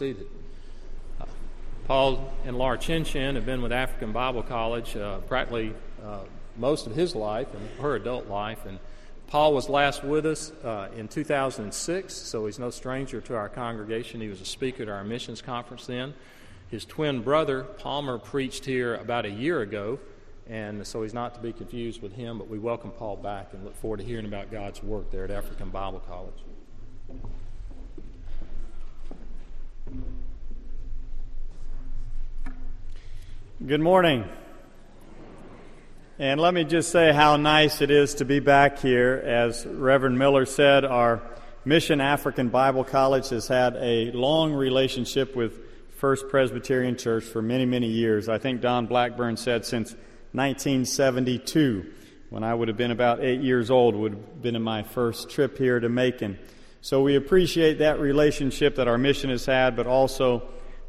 seated. Uh, Paul and Laura Chinchen have been with African Bible College uh, practically uh, most of his life and her adult life. And Paul was last with us uh, in 2006, so he's no stranger to our congregation. He was a speaker at our missions conference then. His twin brother, Palmer, preached here about a year ago, and so he's not to be confused with him, but we welcome Paul back and look forward to hearing about God's work there at African Bible College. Good morning. And let me just say how nice it is to be back here. As Reverend Miller said, our Mission African Bible College has had a long relationship with First Presbyterian Church for many, many years. I think Don Blackburn said since 1972, when I would have been about eight years old, would have been in my first trip here to Macon. So we appreciate that relationship that our mission has had, but also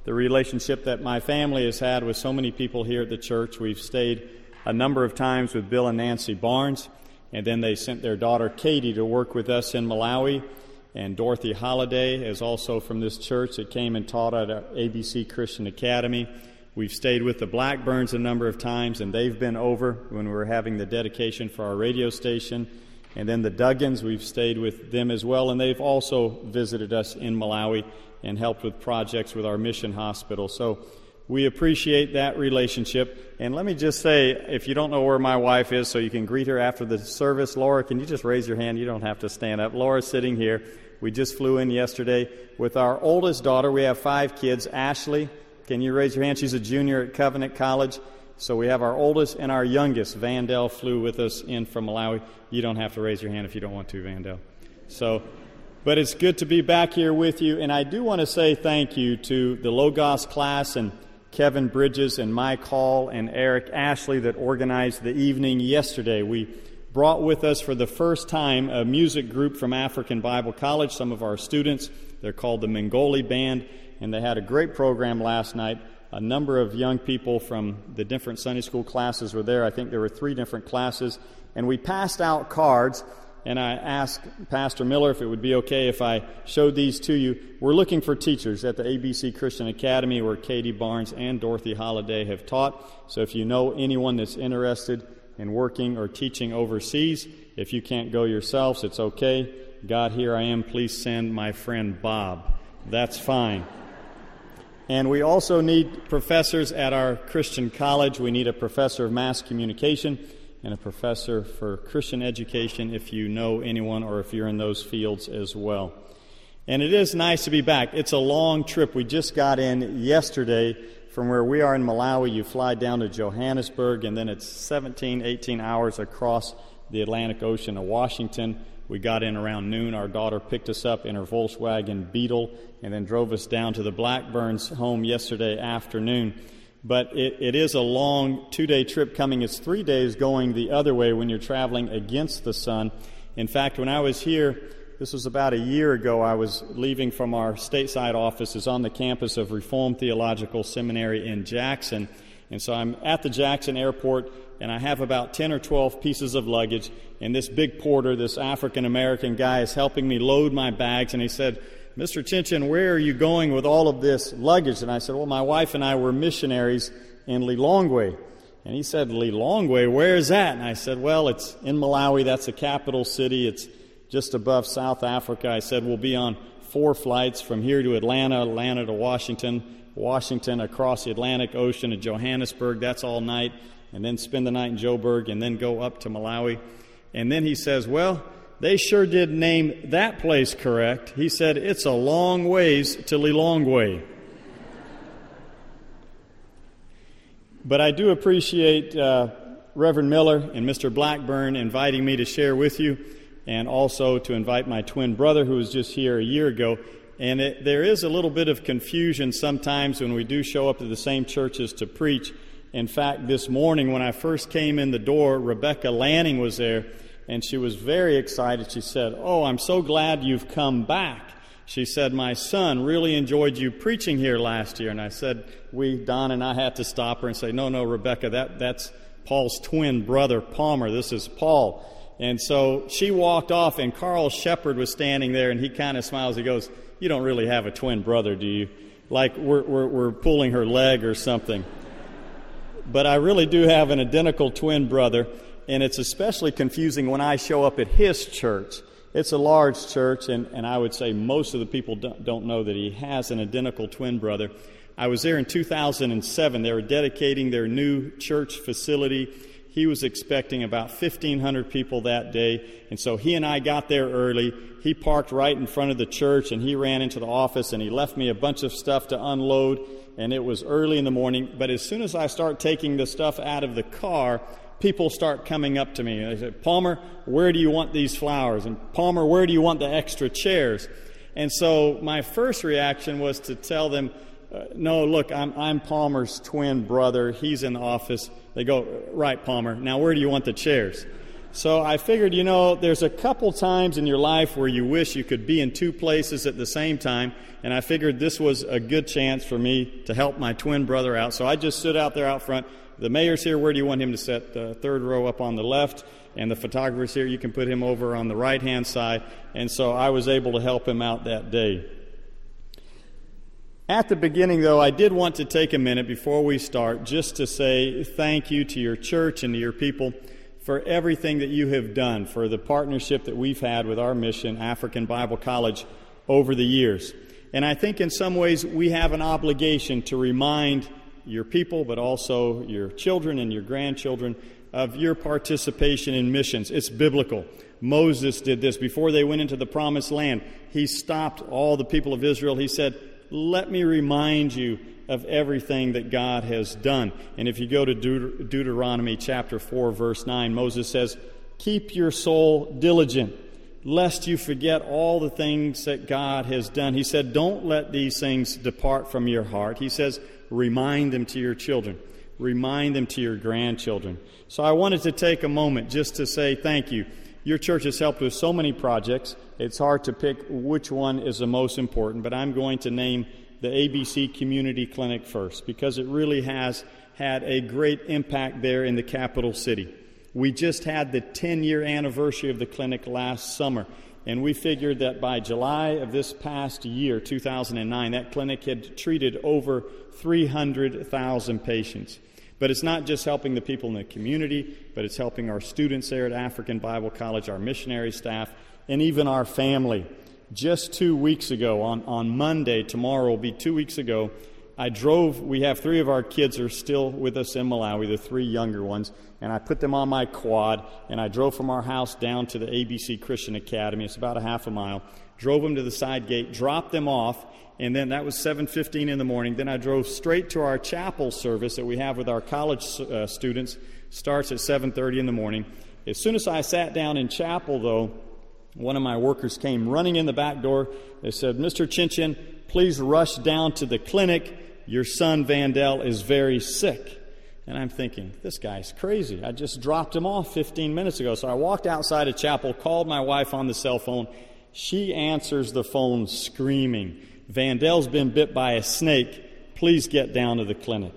the relationship that my family has had with so many people here at the church. We've stayed a number of times with Bill and Nancy Barnes, and then they sent their daughter Katie to work with us in Malawi. And Dorothy Holliday is also from this church that came and taught at ABC Christian Academy. We've stayed with the Blackburns a number of times, and they've been over when we were having the dedication for our radio station. And then the Duggins, we've stayed with them as well, and they've also visited us in Malawi and helped with projects with our mission hospital. So we appreciate that relationship. And let me just say, if you don't know where my wife is, so you can greet her after the service, Laura, can you just raise your hand? You don't have to stand up. Laura's sitting here. We just flew in yesterday with our oldest daughter. We have five kids. Ashley, can you raise your hand? She's a junior at Covenant College. So we have our oldest and our youngest. Vandell flew with us in from Malawi. You don't have to raise your hand if you don't want to, Vandell. So but it's good to be back here with you. And I do want to say thank you to the Logos class and Kevin Bridges and Mike Hall and Eric Ashley that organized the evening yesterday. We brought with us for the first time a music group from African Bible College, some of our students. They're called the Mengoli Band, and they had a great program last night. A number of young people from the different Sunday school classes were there. I think there were three different classes. And we passed out cards and I asked Pastor Miller if it would be okay if I showed these to you. We're looking for teachers at the ABC Christian Academy where Katie Barnes and Dorothy Holliday have taught. So if you know anyone that's interested in working or teaching overseas, if you can't go yourselves, it's okay. God, here I am. Please send my friend Bob. That's fine. And we also need professors at our Christian college. We need a professor of mass communication and a professor for Christian education if you know anyone or if you're in those fields as well. And it is nice to be back. It's a long trip. We just got in yesterday from where we are in Malawi. You fly down to Johannesburg, and then it's 17, 18 hours across the Atlantic Ocean to Washington. We got in around noon. Our daughter picked us up in her Volkswagen Beetle and then drove us down to the Blackburns' home yesterday afternoon but it, it is a long two day trip coming. It's three days going the other way when you're traveling against the sun. In fact, when I was here, this was about a year ago, I was leaving from our stateside offices on the campus of Reformed Theological Seminary in Jackson. And so I'm at the Jackson airport, and I have about 10 or 12 pieces of luggage. And this big porter, this African American guy, is helping me load my bags. And he said, Mr. Chinchen, where are you going with all of this luggage? And I said, Well, my wife and I were missionaries in Lilongwe. And he said, Lilongwe, where is that? And I said, Well, it's in Malawi. That's the capital city. It's just above South Africa. I said, We'll be on four flights from here to Atlanta, Atlanta to Washington, Washington across the Atlantic Ocean to Johannesburg. That's all night. And then spend the night in Joburg and then go up to Malawi. And then he says, Well, they sure did name that place correct. He said, It's a long ways to Lilongwe. but I do appreciate uh, Reverend Miller and Mr. Blackburn inviting me to share with you, and also to invite my twin brother who was just here a year ago. And it, there is a little bit of confusion sometimes when we do show up to the same churches to preach. In fact, this morning when I first came in the door, Rebecca Lanning was there and she was very excited. She said, Oh, I'm so glad you've come back. She said, My son really enjoyed you preaching here last year. And I said, We, Don and I, had to stop her and say, No, no, Rebecca, that, that's Paul's twin brother, Palmer. This is Paul. And so she walked off, and Carl Shepard was standing there, and he kind of smiles. He goes, You don't really have a twin brother, do you? like we're, we're, we're pulling her leg or something. But I really do have an identical twin brother, and it's especially confusing when I show up at his church. It's a large church, and, and I would say most of the people don't, don't know that he has an identical twin brother. I was there in 2007. They were dedicating their new church facility. He was expecting about 1,500 people that day, and so he and I got there early. He parked right in front of the church, and he ran into the office, and he left me a bunch of stuff to unload, and it was early in the morning. But as soon as I start taking the stuff out of the car, people start coming up to me. They say, Palmer, where do you want these flowers? And Palmer, where do you want the extra chairs? And so my first reaction was to tell them, uh, no, look, I'm, I'm Palmer's twin brother. He's in the office. They go, right, Palmer. Now, where do you want the chairs? So I figured, you know, there's a couple times in your life where you wish you could be in two places at the same time, and I figured this was a good chance for me to help my twin brother out. So I just stood out there out front. The mayor's here. Where do you want him to sit? The third row up on the left, and the photographer's here. You can put him over on the right hand side. And so I was able to help him out that day. At the beginning, though, I did want to take a minute before we start just to say thank you to your church and to your people for everything that you have done, for the partnership that we've had with our mission, African Bible College, over the years. And I think in some ways we have an obligation to remind your people, but also your children and your grandchildren, of your participation in missions. It's biblical. Moses did this before they went into the promised land. He stopped all the people of Israel. He said, let me remind you of everything that God has done. And if you go to Deut- Deuteronomy chapter 4, verse 9, Moses says, Keep your soul diligent, lest you forget all the things that God has done. He said, Don't let these things depart from your heart. He says, Remind them to your children, remind them to your grandchildren. So I wanted to take a moment just to say thank you. Your church has helped with so many projects. It's hard to pick which one is the most important, but I'm going to name the ABC Community Clinic first because it really has had a great impact there in the capital city. We just had the 10 year anniversary of the clinic last summer, and we figured that by July of this past year, 2009, that clinic had treated over 300,000 patients. But it's not just helping the people in the community, but it's helping our students there at African Bible College, our missionary staff, and even our family. Just two weeks ago, on, on Monday, tomorrow will be two weeks ago, I drove, we have three of our kids are still with us in Malawi, the three younger ones, and I put them on my quad, and I drove from our house down to the ABC Christian Academy. It's about a half a mile. Drove them to the side gate, dropped them off, and then that was 7:15 in the morning. Then I drove straight to our chapel service that we have with our college uh, students. Starts at 7:30 in the morning. As soon as I sat down in chapel, though, one of my workers came running in the back door. They said, "Mr. Chinchen, please rush down to the clinic. Your son Vandell is very sick." And I'm thinking, this guy's crazy. I just dropped him off 15 minutes ago. So I walked outside of chapel, called my wife on the cell phone. She answers the phone screaming. Vandell's been bit by a snake. Please get down to the clinic.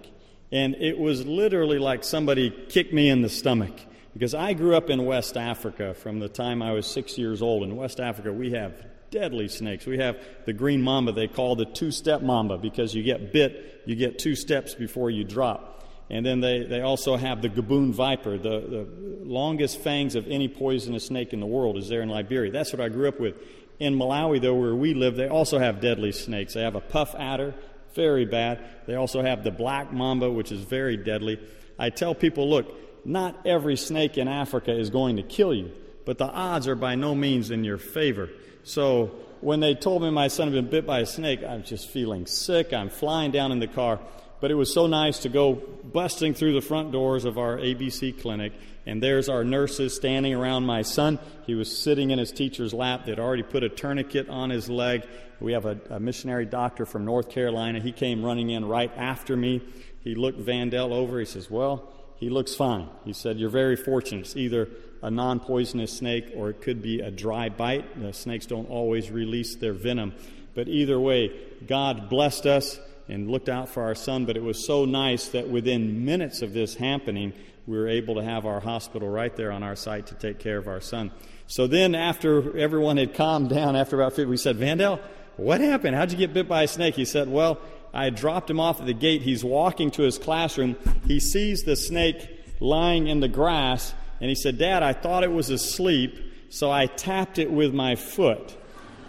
And it was literally like somebody kicked me in the stomach because I grew up in West Africa from the time I was six years old. In West Africa, we have deadly snakes. We have the green mamba they call the two step mamba because you get bit, you get two steps before you drop. And then they, they also have the Gaboon viper, the, the longest fangs of any poisonous snake in the world is there in Liberia. That's what I grew up with. In Malawi, though, where we live, they also have deadly snakes. They have a puff adder, very bad. They also have the black mamba, which is very deadly. I tell people, look, not every snake in Africa is going to kill you, but the odds are by no means in your favor. So when they told me my son had been bit by a snake, I was just feeling sick. I'm flying down in the car. But it was so nice to go busting through the front doors of our ABC clinic, and there's our nurses standing around my son. He was sitting in his teacher's lap. They'd already put a tourniquet on his leg. We have a, a missionary doctor from North Carolina. He came running in right after me. He looked Vandell over. He says, Well, he looks fine. He said, You're very fortunate. It's either a non poisonous snake or it could be a dry bite. The snakes don't always release their venom. But either way, God blessed us and looked out for our son, but it was so nice that within minutes of this happening, we were able to have our hospital right there on our site to take care of our son. So then, after everyone had calmed down, after about 50, we said, Vandell, what happened? How'd you get bit by a snake? He said, Well, I dropped him off at the gate. He's walking to his classroom. He sees the snake lying in the grass, and he said, Dad, I thought it was asleep, so I tapped it with my foot.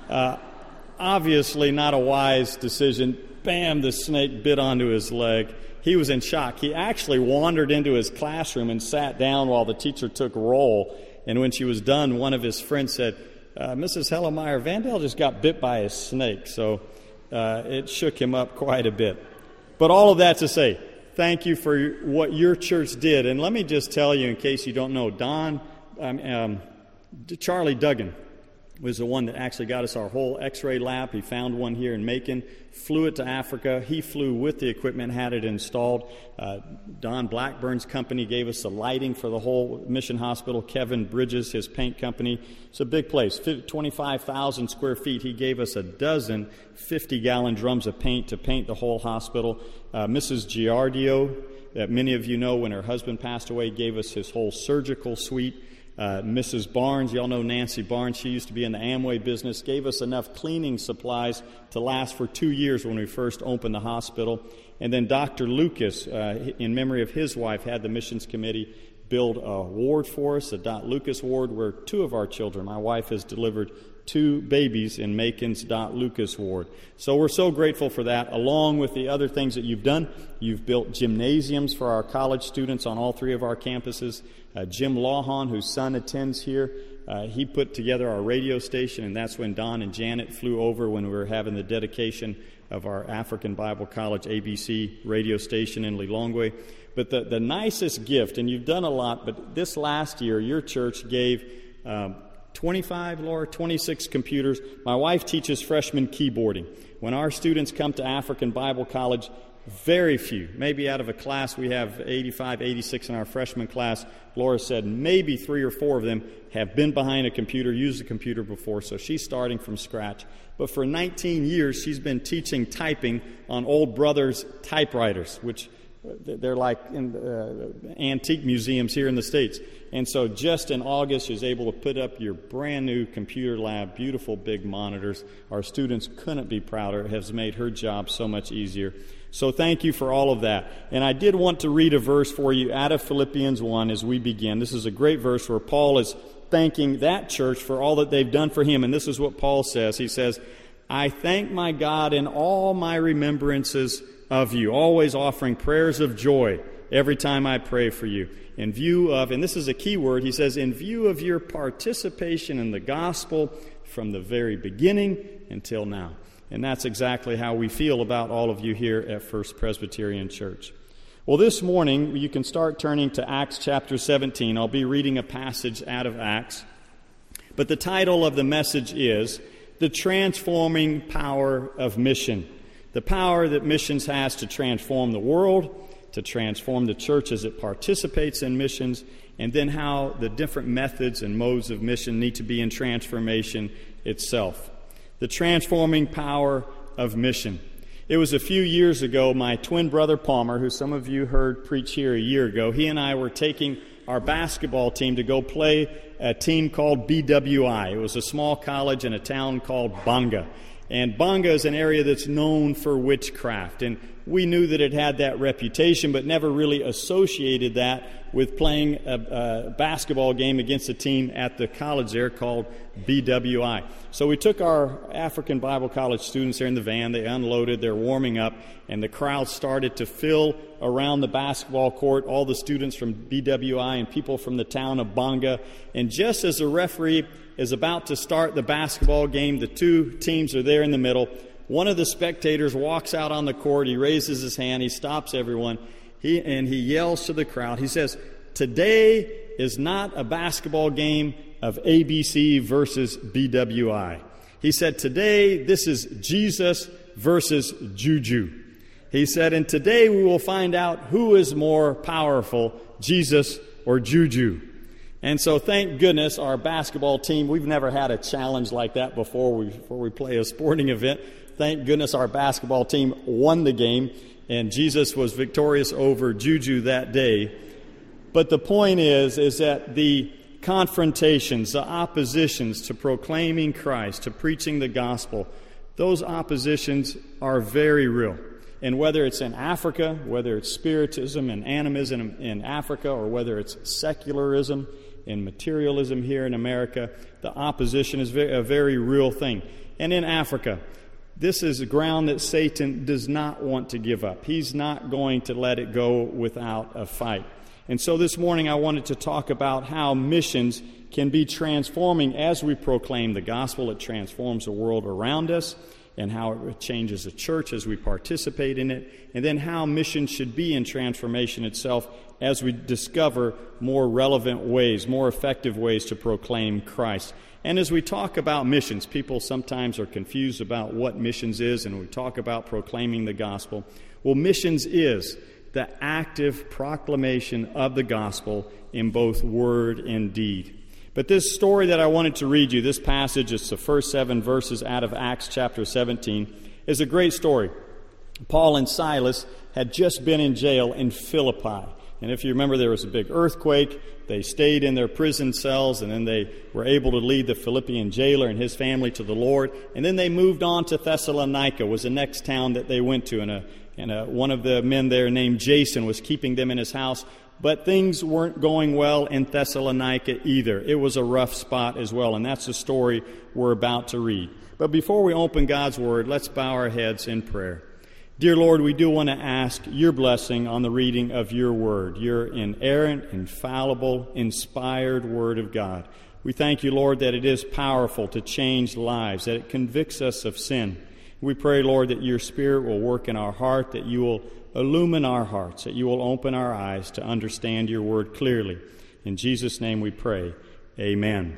Uh, obviously, not a wise decision. Bam, the snake bit onto his leg. He was in shock. He actually wandered into his classroom and sat down while the teacher took roll. And when she was done, one of his friends said, uh, Mrs. Hellemeyer, Vandell just got bit by a snake. So uh, it shook him up quite a bit. But all of that to say, thank you for what your church did. And let me just tell you, in case you don't know, Don, um, um, Charlie Duggan was the one that actually got us our whole x ray lab. He found one here in Macon, flew it to Africa. He flew with the equipment, had it installed. Uh, Don Blackburn's company gave us the lighting for the whole mission hospital. Kevin Bridges, his paint company. It's a big place, 25,000 square feet. He gave us a dozen 50 gallon drums of paint to paint the whole hospital. Uh, Mrs. Giardio, that many of you know when her husband passed away, gave us his whole surgical suite. Uh, Mrs. Barnes, y'all know Nancy Barnes, she used to be in the Amway business, gave us enough cleaning supplies to last for two years when we first opened the hospital. And then Dr. Lucas, uh, in memory of his wife, had the missions committee build a ward for us, a Dot Lucas ward, where two of our children, my wife has delivered two babies in Macon's Dot Lucas ward. So we're so grateful for that, along with the other things that you've done. You've built gymnasiums for our college students on all three of our campuses. Uh, Jim Lawhon, whose son attends here, uh, he put together our radio station, and that's when Don and Janet flew over when we were having the dedication of our African Bible College ABC radio station in Lilongwe. But the, the nicest gift, and you've done a lot, but this last year, your church gave um, 25, Laura, 26 computers. My wife teaches freshman keyboarding. When our students come to African Bible College, very few, maybe out of a class we have 85, 86 in our freshman class, Laura said maybe three or four of them have been behind a computer, used a computer before, so she's starting from scratch. But for 19 years, she's been teaching typing on old brothers' typewriters, which they're like in uh, antique museums here in the States. And so just in August, was able to put up your brand new computer lab, beautiful big monitors. Our students couldn't be prouder. It has made her job so much easier. So thank you for all of that. And I did want to read a verse for you out of Philippians 1 as we begin. This is a great verse where Paul is thanking that church for all that they've done for him. And this is what Paul says. He says, I thank my God in all my remembrances of you, always offering prayers of joy every time I pray for you. In view of, and this is a key word, he says, in view of your participation in the gospel from the very beginning until now. And that's exactly how we feel about all of you here at First Presbyterian Church. Well, this morning, you can start turning to Acts chapter 17. I'll be reading a passage out of Acts. But the title of the message is The Transforming Power of Mission the power that missions has to transform the world, to transform the church as it participates in missions, and then how the different methods and modes of mission need to be in transformation itself. The transforming power of mission. It was a few years ago, my twin brother Palmer, who some of you heard preach here a year ago, he and I were taking our basketball team to go play a team called BWI. It was a small college in a town called Banga. And Banga is an area that's known for witchcraft. And we knew that it had that reputation, but never really associated that with playing a, a, basketball game against a team at the college there called BWI. So we took our African Bible College students there in the van. They unloaded, they're warming up, and the crowd started to fill around the basketball court. All the students from BWI and people from the town of Banga. And just as the referee is about to start the basketball game. The two teams are there in the middle. One of the spectators walks out on the court. He raises his hand. He stops everyone. He, and he yells to the crowd. He says, Today is not a basketball game of ABC versus BWI. He said, Today, this is Jesus versus Juju. He said, And today we will find out who is more powerful, Jesus or Juju. And so, thank goodness, our basketball team, we've never had a challenge like that before we, before we play a sporting event. Thank goodness our basketball team won the game, and Jesus was victorious over Juju that day. But the point is, is that the confrontations, the oppositions to proclaiming Christ, to preaching the gospel, those oppositions are very real. And whether it's in Africa, whether it's spiritism and animism in Africa, or whether it's secularism and materialism here in America, the opposition is a very real thing. And in Africa, this is ground that Satan does not want to give up. He's not going to let it go without a fight. And so this morning I wanted to talk about how missions can be transforming as we proclaim the gospel. It transforms the world around us and how it changes the church as we participate in it, and then how mission should be in transformation itself as we discover more relevant ways, more effective ways to proclaim Christ. And as we talk about missions, people sometimes are confused about what missions is, and we talk about proclaiming the gospel. Well, missions is the active proclamation of the gospel in both word and deed. But this story that I wanted to read you, this passage, it's the first seven verses out of Acts chapter 17, is a great story. Paul and Silas had just been in jail in Philippi. And if you remember, there was a big earthquake. They stayed in their prison cells, and then they were able to lead the Philippian jailer and his family to the Lord. And then they moved on to Thessalonica, was the next town that they went to. And, a, and a, one of the men there named Jason was keeping them in his house but things weren't going well in Thessalonica either. It was a rough spot as well, and that's the story we're about to read. But before we open God's Word, let's bow our heads in prayer. Dear Lord, we do want to ask your blessing on the reading of your Word, your inerrant, infallible, inspired Word of God. We thank you, Lord, that it is powerful to change lives, that it convicts us of sin. We pray, Lord, that your Spirit will work in our heart, that you will illumine our hearts, that you will open our eyes to understand your word clearly. In Jesus' name we pray. Amen.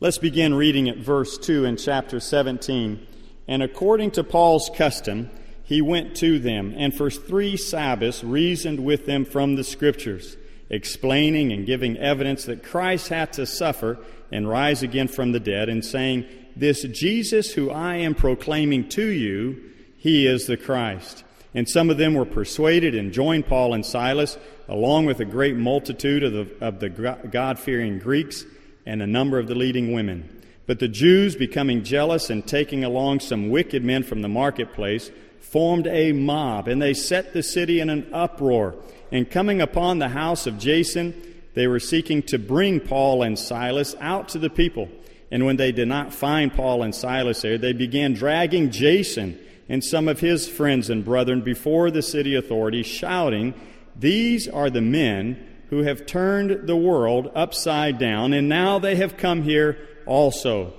Let's begin reading at verse 2 in chapter 17. And according to Paul's custom, he went to them, and for three Sabbaths reasoned with them from the Scriptures, explaining and giving evidence that Christ had to suffer and rise again from the dead, and saying, This Jesus who I am proclaiming to you, he is the Christ. And some of them were persuaded and joined Paul and Silas, along with a great multitude of the, of the God fearing Greeks and a number of the leading women. But the Jews, becoming jealous and taking along some wicked men from the marketplace, formed a mob, and they set the city in an uproar. And coming upon the house of Jason, they were seeking to bring Paul and Silas out to the people. And when they did not find Paul and Silas there, they began dragging Jason and some of his friends and brethren before the city authorities, shouting, These are the men who have turned the world upside down, and now they have come here also.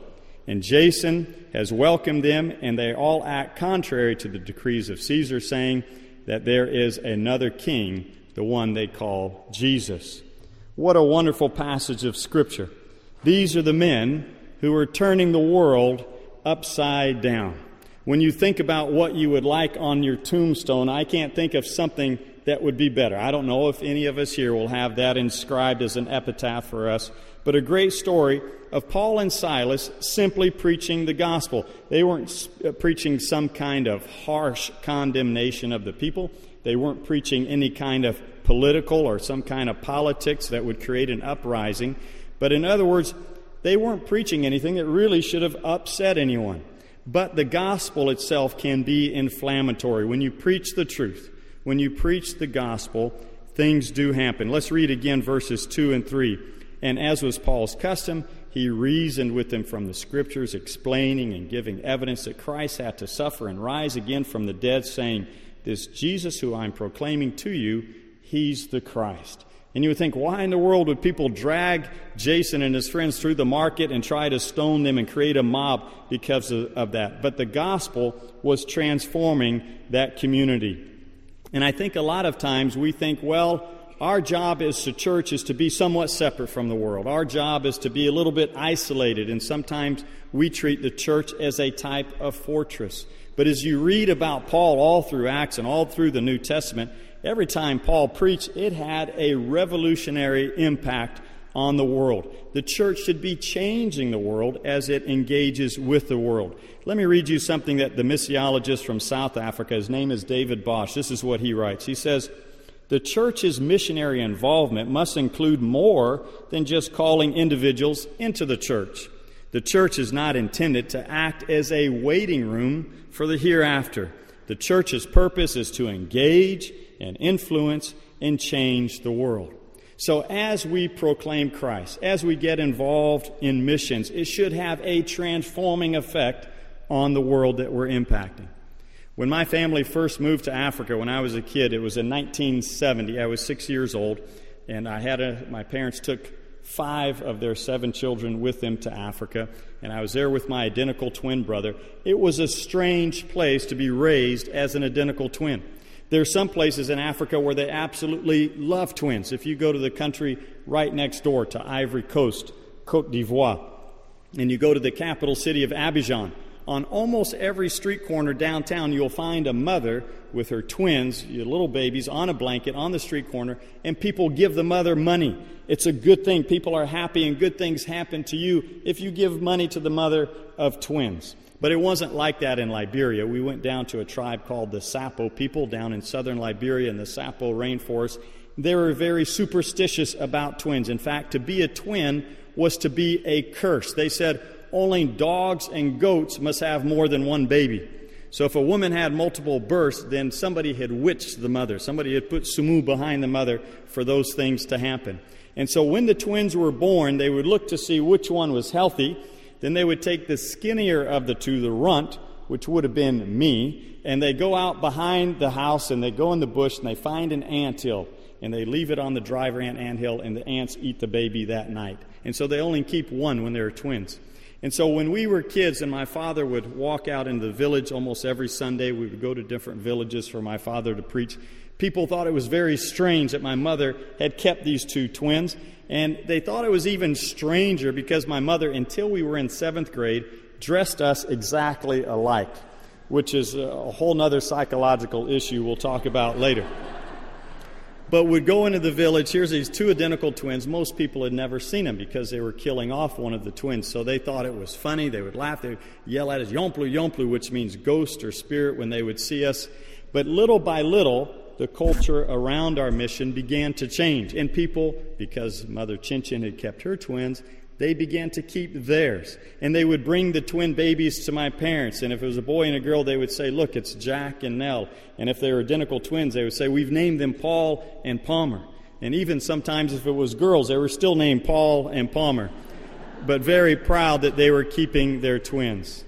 And Jason has welcomed them, and they all act contrary to the decrees of Caesar, saying that there is another king, the one they call Jesus. What a wonderful passage of Scripture. These are the men who are turning the world upside down. When you think about what you would like on your tombstone, I can't think of something that would be better. I don't know if any of us here will have that inscribed as an epitaph for us, but a great story of Paul and Silas simply preaching the gospel. They weren't uh, preaching some kind of harsh condemnation of the people, they weren't preaching any kind of political or some kind of politics that would create an uprising. But in other words, they weren't preaching anything that really should have upset anyone. But the gospel itself can be inflammatory. When you preach the truth, when you preach the gospel, things do happen. Let's read again verses 2 and 3. And as was Paul's custom, he reasoned with them from the scriptures, explaining and giving evidence that Christ had to suffer and rise again from the dead, saying, This Jesus who I'm proclaiming to you, he's the Christ. And you would think, why in the world would people drag Jason and his friends through the market and try to stone them and create a mob because of, of, that? But the gospel was transforming that community. And I think a lot of times we think, well, our job as a church is to be somewhat separate from the world. Our job is to be a little bit isolated, and sometimes we treat the church as a type of fortress. But as you read about Paul all through Acts and all through the New Testament, every time Paul preached, it had a revolutionary impact on the world. The church should be changing the world as it engages with the world. Let me read you something that the missiologist from South Africa, his name is David Bosch, this is what he writes. He says, The church's missionary involvement must include more than just calling individuals into the church. The church is not intended to act as a waiting room for the hereafter The church's purpose is to engage and influence and change the world. So, as we proclaim Christ, as we get involved in missions, it should have a transforming effect on the world that we're impacting. When my family first moved to Africa when I was a kid, it was in 1970. I was six years old, and I had a, my parents took five of their seven children with them to Africa, and I was there with my identical twin brother. It was a strange place to be raised as an identical twin. There are some places in Africa where they absolutely love twins. If you go to the country right next door to Ivory Coast, Cote d'Ivoire, and you go to the capital city of Abidjan, on almost every street corner downtown, you'll find a mother with her twins, your little babies, on a blanket on the street corner, and people give the mother money. It's a good thing. People are happy, and good things happen to you if you give money to the mother of twins. But it wasn't like that in Liberia. We went down to a tribe called the Sapo people down in southern Liberia in the Sapo rainforest. They were very superstitious about twins. In fact, to be a twin was to be a curse. They said, only dogs and goats must have more than one baby. So if a woman had multiple births, then somebody had witched the mother. Somebody had put sumu behind the mother for those things to happen. And so when the twins were born, they would look to see which one was healthy. Then they would take the skinnier of the two, the runt, which would have been me, and they go out behind the house and they go in the bush and they find an ant hill and they leave it on the driver ant ant hill and the ants eat the baby that night. And so they only keep one when they're twins. And so when we were kids and my father would walk out into the village almost every Sunday, we would go to different villages for my father to preach. People thought it was very strange that my mother had kept these two twins. And they thought it was even stranger because my mother, until we were in seventh grade, dressed us exactly alike, which is a whole other psychological issue we'll talk about later but would go into the village. Here's these two identical twins. Most people had never seen them because they were killing off one of the twins. So they thought it was funny. They would laugh. They would yell at us, Yomplu, Yomplu, which means ghost or spirit when they would see us. But little by little, the culture around our mission began to change. And people, because Mother Chinchen had kept her twins, they began to keep theirs. And they would bring the twin babies to my parents. And if it was a boy and a girl, they would say, Look, it's Jack and Nell. And if they were identical twins, they would say, We've named them Paul and Palmer. And even sometimes if it was girls, they were still named Paul and Palmer, but very proud that they were keeping their twins.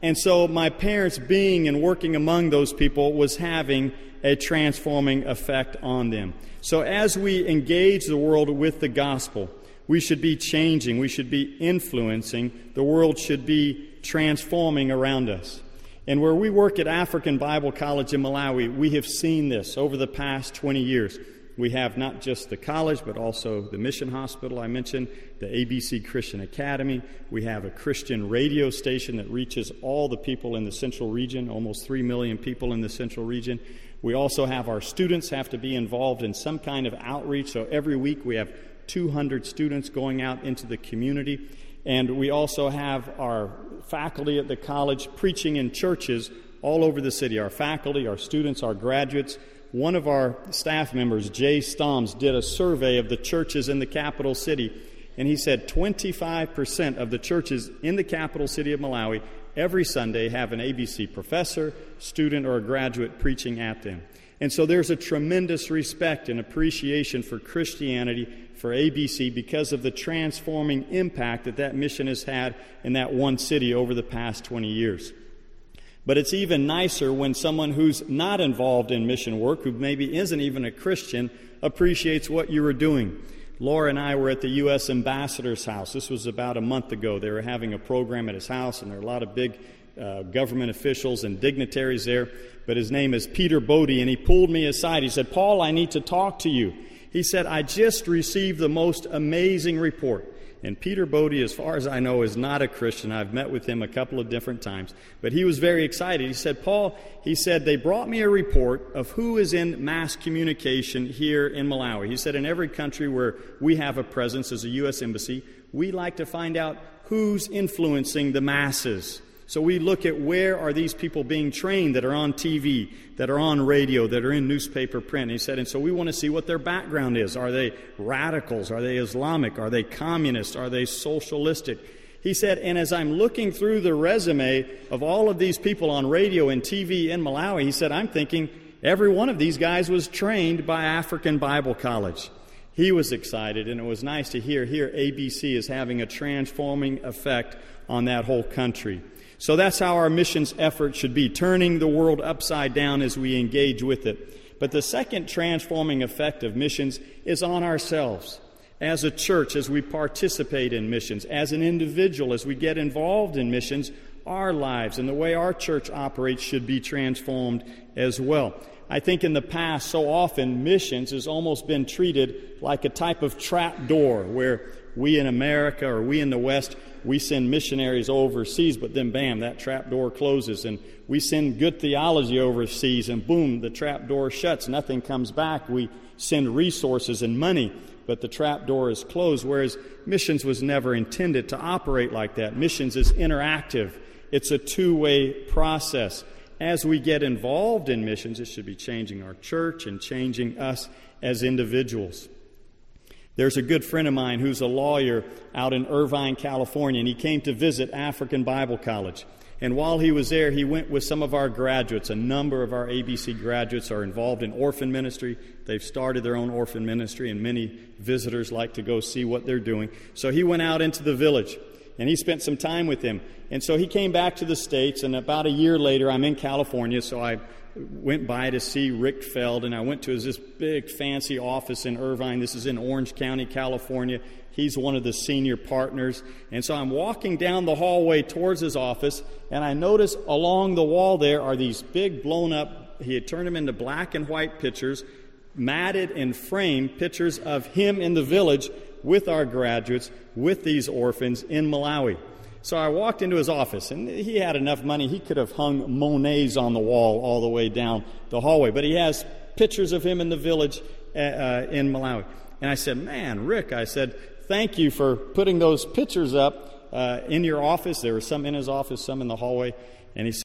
And so my parents being and working among those people was having a transforming effect on them. So as we engage the world with the gospel, we should be changing, we should be influencing, the world should be transforming around us. And where we work at African Bible College in Malawi, we have seen this over the past 20 years. We have not just the college, but also the mission hospital I mentioned, the ABC Christian Academy. We have a Christian radio station that reaches all the people in the central region, almost 3 million people in the central region. We also have our students have to be involved in some kind of outreach. So every week we have 200 students going out into the community. And we also have our faculty at the college preaching in churches all over the city. Our faculty, our students, our graduates. One of our staff members, Jay Stoms, did a survey of the churches in the capital city, and he said 25% of the churches in the capital city of Malawi every Sunday have an ABC professor, student, or a graduate preaching at them. And so there's a tremendous respect and appreciation for Christianity for ABC because of the transforming impact that that mission has had in that one city over the past 20 years. But it's even nicer when someone who's not involved in mission work, who maybe isn't even a Christian, appreciates what you were doing. Laura and I were at the U.S. ambassador's house. This was about a month ago. They were having a program at his house, and there are a lot of big uh, government officials and dignitaries there. But his name is Peter Bodde, and he pulled me aside. He said, Paul, I need to talk to you. He said, I just received the most amazing report. And Peter Bodde, as far as I know, is not a Christian. I've met with him a couple of different times. But he was very excited. He said, Paul, he said, they brought me a report of who is in mass communication here in Malawi. He said, in every country where we have a presence as a U.S. embassy, we like to find out who's influencing the masses. So we look at where are these people being trained that are on TV, that are on radio, that are in newspaper print. And he said, and so we want to see what their background is. Are they radicals? Are they Islamic? Are they communist? Are they socialistic? He said, and as I'm looking through the resume of all of these people on radio and TV in Malawi, he said, I'm thinking every one of these guys was trained by African Bible College. He was excited, and it was nice to hear here ABC is having a transforming effect on that whole country. So that's how our missions effort should be, turning the world upside down as we engage with it. But the second transforming effect of missions is on ourselves as a church, as we participate in missions, as an individual, as we get involved in missions, our lives and the way our church operates should be transformed as well. I think in the past, so often, missions has almost been treated like a type of trap door where we in America or we in the West, we send missionaries overseas, but then bam, that trap door closes. And we send good theology overseas, and boom, the trap door shuts. Nothing comes back. We send resources and money but the trap door is closed, whereas missions was never intended to operate like that. Missions is interactive, it's a two way process. As we get involved in missions, it should be changing our church and changing us as individuals. There's a good friend of mine who's a lawyer out in Irvine, California, and he came to visit African Bible College. And while he was there, he went with some of our graduates. A number of our ABC graduates are involved in orphan ministry. They've started their own orphan ministry, and many visitors like to go see what they're doing. So he went out into the village and he spent some time with him. And so he came back to the States, and about a year later, I'm in California, so I went by to see Rick Feld, and I went to his this big fancy office in Irvine. This is in Orange County, California. He's one of the senior partners. And so I'm walking down the hallway towards his office, and I notice along the wall there are these big blown up, he had turned them into black and white pictures, matted and framed pictures of him in the village with our graduates, with these orphans in Malawi. So I walked into his office, and he had enough money, he could have hung Monets on the wall all the way down the hallway. But he has pictures of him in the village uh, uh in Malawi. And I said, Man, Rick, I said, thank you for putting those pictures up uh, in your office. There were some in his office, some in the hallway. And he said,